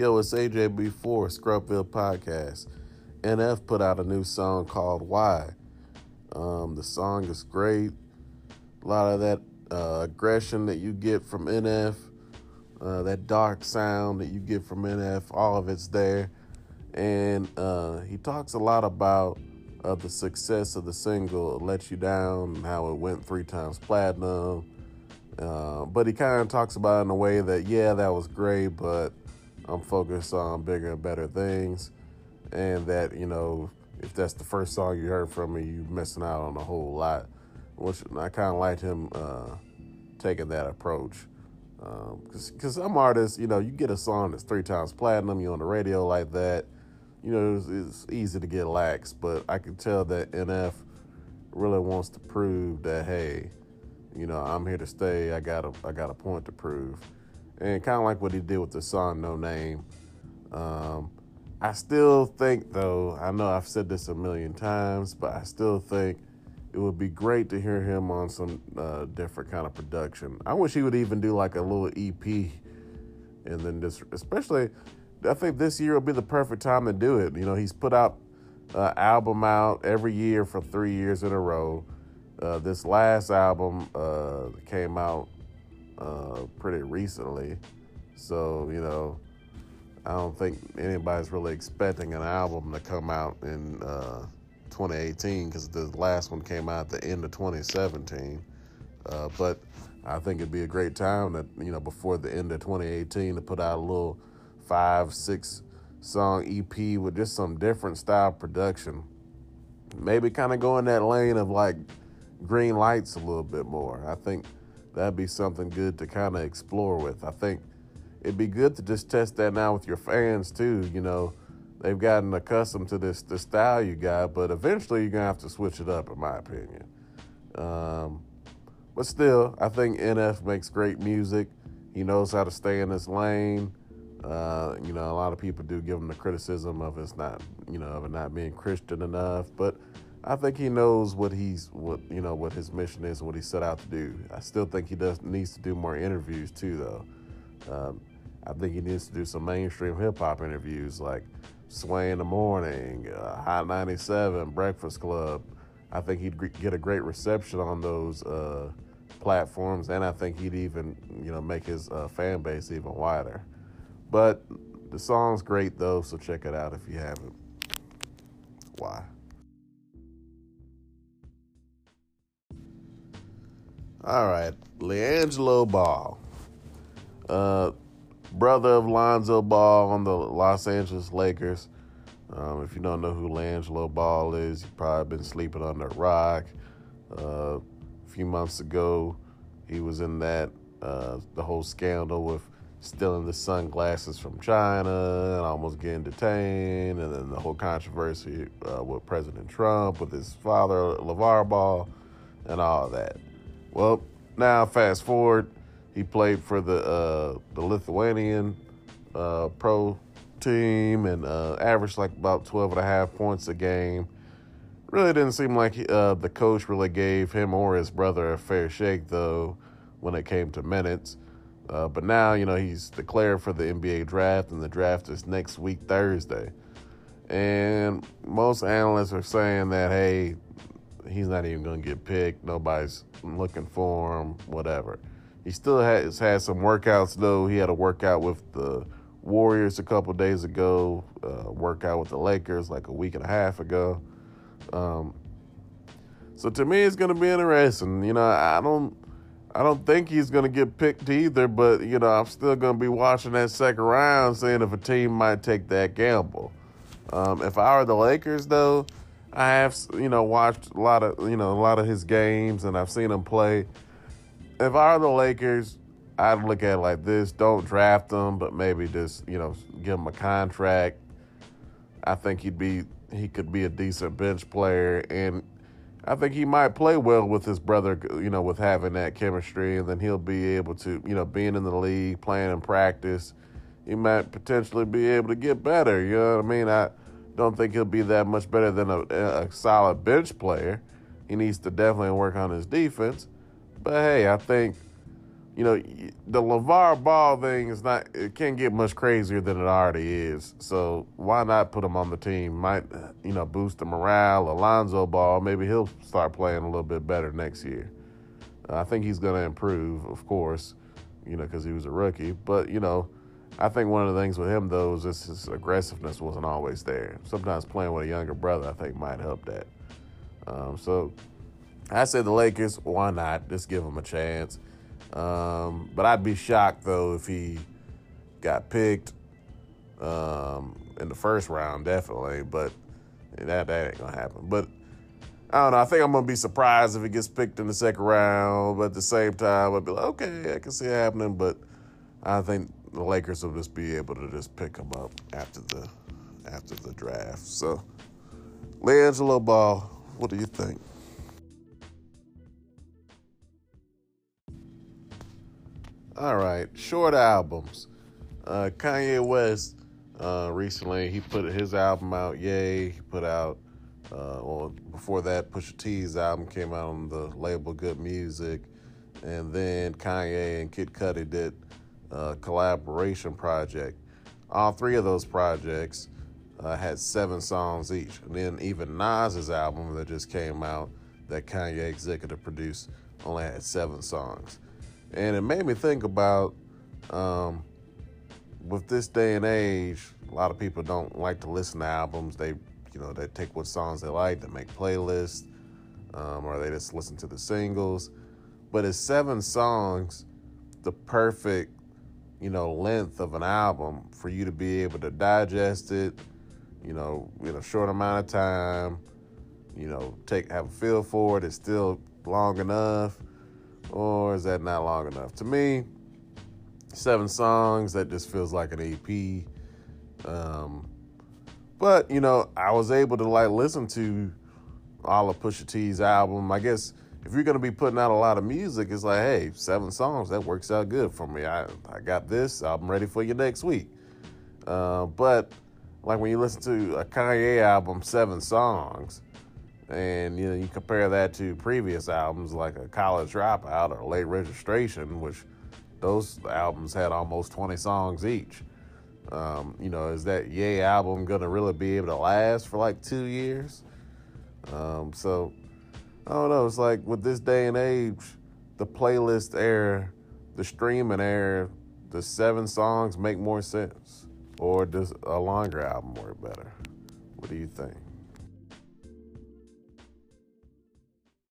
Yo, it's AJB4 Scrubville Podcast. NF put out a new song called Why. Um, the song is great. A lot of that uh, aggression that you get from NF, uh, that dark sound that you get from NF, all of it's there. And uh, he talks a lot about uh, the success of the single, Let You Down, how it went three times platinum. Uh, but he kind of talks about it in a way that, yeah, that was great, but I'm focused on bigger and better things. And that, you know, if that's the first song you heard from me, you're missing out on a whole lot. Which I kind of liked him uh, taking that approach. Because um, some artists, you know, you get a song that's three times platinum, you're on the radio like that, you know, it's, it's easy to get lax. But I can tell that NF really wants to prove that, hey, you know, I'm here to stay. I got a, I got a point to prove. And kind of like what he did with the song No Name. Um, I still think, though, I know I've said this a million times, but I still think it would be great to hear him on some uh, different kind of production. I wish he would even do like a little EP, and then just, especially, I think this year will be the perfect time to do it. You know, he's put out uh, album out every year for three years in a row. Uh, this last album uh, came out uh, pretty recently, so you know, I don't think anybody's really expecting an album to come out in uh, 2018 because the last one came out at the end of 2017. Uh, but I think it'd be a great time that you know before the end of 2018 to put out a little five, six song EP with just some different style production. Maybe kind of go in that lane of like green lights a little bit more. I think that'd be something good to kind of explore with. I think it'd be good to just test that now with your fans too. You know, they've gotten accustomed to this the style you got, but eventually you're gonna have to switch it up, in my opinion. Um, but still, I think NF makes great music. He knows how to stay in his lane. Uh, you know, a lot of people do give him the criticism of it's not, you know, of it not being Christian enough, but I think he knows what he's what you know what his mission is and what he set out to do. I still think he does needs to do more interviews too, though. Um, I think he needs to do some mainstream hip hop interviews like Sway in the Morning, uh, Hot 97, Breakfast Club. I think he'd get a great reception on those uh, platforms, and I think he'd even you know make his uh, fan base even wider. But the song's great though, so check it out if you haven't. Why? All right, LiAngelo Ball, uh, brother of Lonzo Ball on the Los Angeles Lakers. Um, if you don't know who LiAngelo Ball is, you've probably been sleeping under a rock. Uh, a few months ago, he was in that uh, the whole scandal with stealing the sunglasses from China and almost getting detained, and then the whole controversy uh, with President Trump with his father LeVar Ball and all that. Well, now fast forward, he played for the uh, the Lithuanian uh, pro team and uh, averaged like about 12 and a half points a game. Really didn't seem like he, uh, the coach really gave him or his brother a fair shake though when it came to minutes. Uh, but now, you know, he's declared for the NBA draft, and the draft is next week, Thursday. And most analysts are saying that, hey, he's not even going to get picked. Nobody's looking for him, whatever. He still has had some workouts though. He had a workout with the Warriors a couple days ago, uh, workout with the Lakers like a week and a half ago. Um, so to me, it's going to be interesting. You know, I don't, I don't think he's going to get picked either. But you know, I'm still going to be watching that second round, seeing if a team might take that gamble. Um, if I were the Lakers, though, I have you know watched a lot of you know a lot of his games and I've seen him play. If I were the Lakers, I'd look at it like this: don't draft him, but maybe just you know give him a contract. I think he'd be he could be a decent bench player, and I think he might play well with his brother. You know, with having that chemistry, and then he'll be able to you know being in the league, playing in practice, he might potentially be able to get better. You know what I mean? I don't think he'll be that much better than a, a solid bench player. He needs to definitely work on his defense. But hey, I think you know, the LeVar Ball thing is not, it can't get much crazier than it already is. So why not put him on the team? Might, you know, boost the morale. Alonzo Ball, maybe he'll start playing a little bit better next year. I think he's going to improve, of course, you know, because he was a rookie. But, you know, I think one of the things with him, though, is his aggressiveness wasn't always there. Sometimes playing with a younger brother, I think, might help that. Um, so I said the Lakers, why not? Just give him a chance. Um, but I'd be shocked, though, if he got picked um, in the first round, definitely. But that, that ain't to happen. But I don't know. I think I'm gonna be surprised if he gets picked in the second round, but at the same time, I'd be like, okay, I can see it happening. But I think the Lakers will just be able to just pick him up after the after the draft. So, LiAngelo Ball, what do you think? All right, short albums. Uh, Kanye West uh, recently he put his album out. Yay! He put out uh, well, before that, Pusha T's album came out on the label Good Music, and then Kanye and Kid Cudi did a collaboration project. All three of those projects uh, had seven songs each, and then even Nas's album that just came out, that Kanye executive produced, only had seven songs, and it made me think about. Um, with this day and age, a lot of people don't like to listen to albums. They you know, they take what songs they like, they make playlists, um, or they just listen to the singles. But it's seven songs, the perfect, you know, length of an album for you to be able to digest it, you know, in a short amount of time, you know, take have a feel for it. It's still long enough, or is that not long enough? To me, seven songs that just feels like an EP. Um, but you know, I was able to like listen to all of Pusha T's album. I guess if you're gonna be putting out a lot of music, it's like, hey, seven songs that works out good for me. I I got this. I'm ready for you next week. Uh, but like when you listen to a Kanye album, seven songs, and you know you compare that to previous albums like a College Dropout or Late Registration, which those albums had almost 20 songs each. Um, you know, is that Ye album gonna really be able to last for like two years? Um, so I don't know. It's like with this day and age, the playlist air, the streaming air, the seven songs make more sense, or does a longer album work better? What do you think?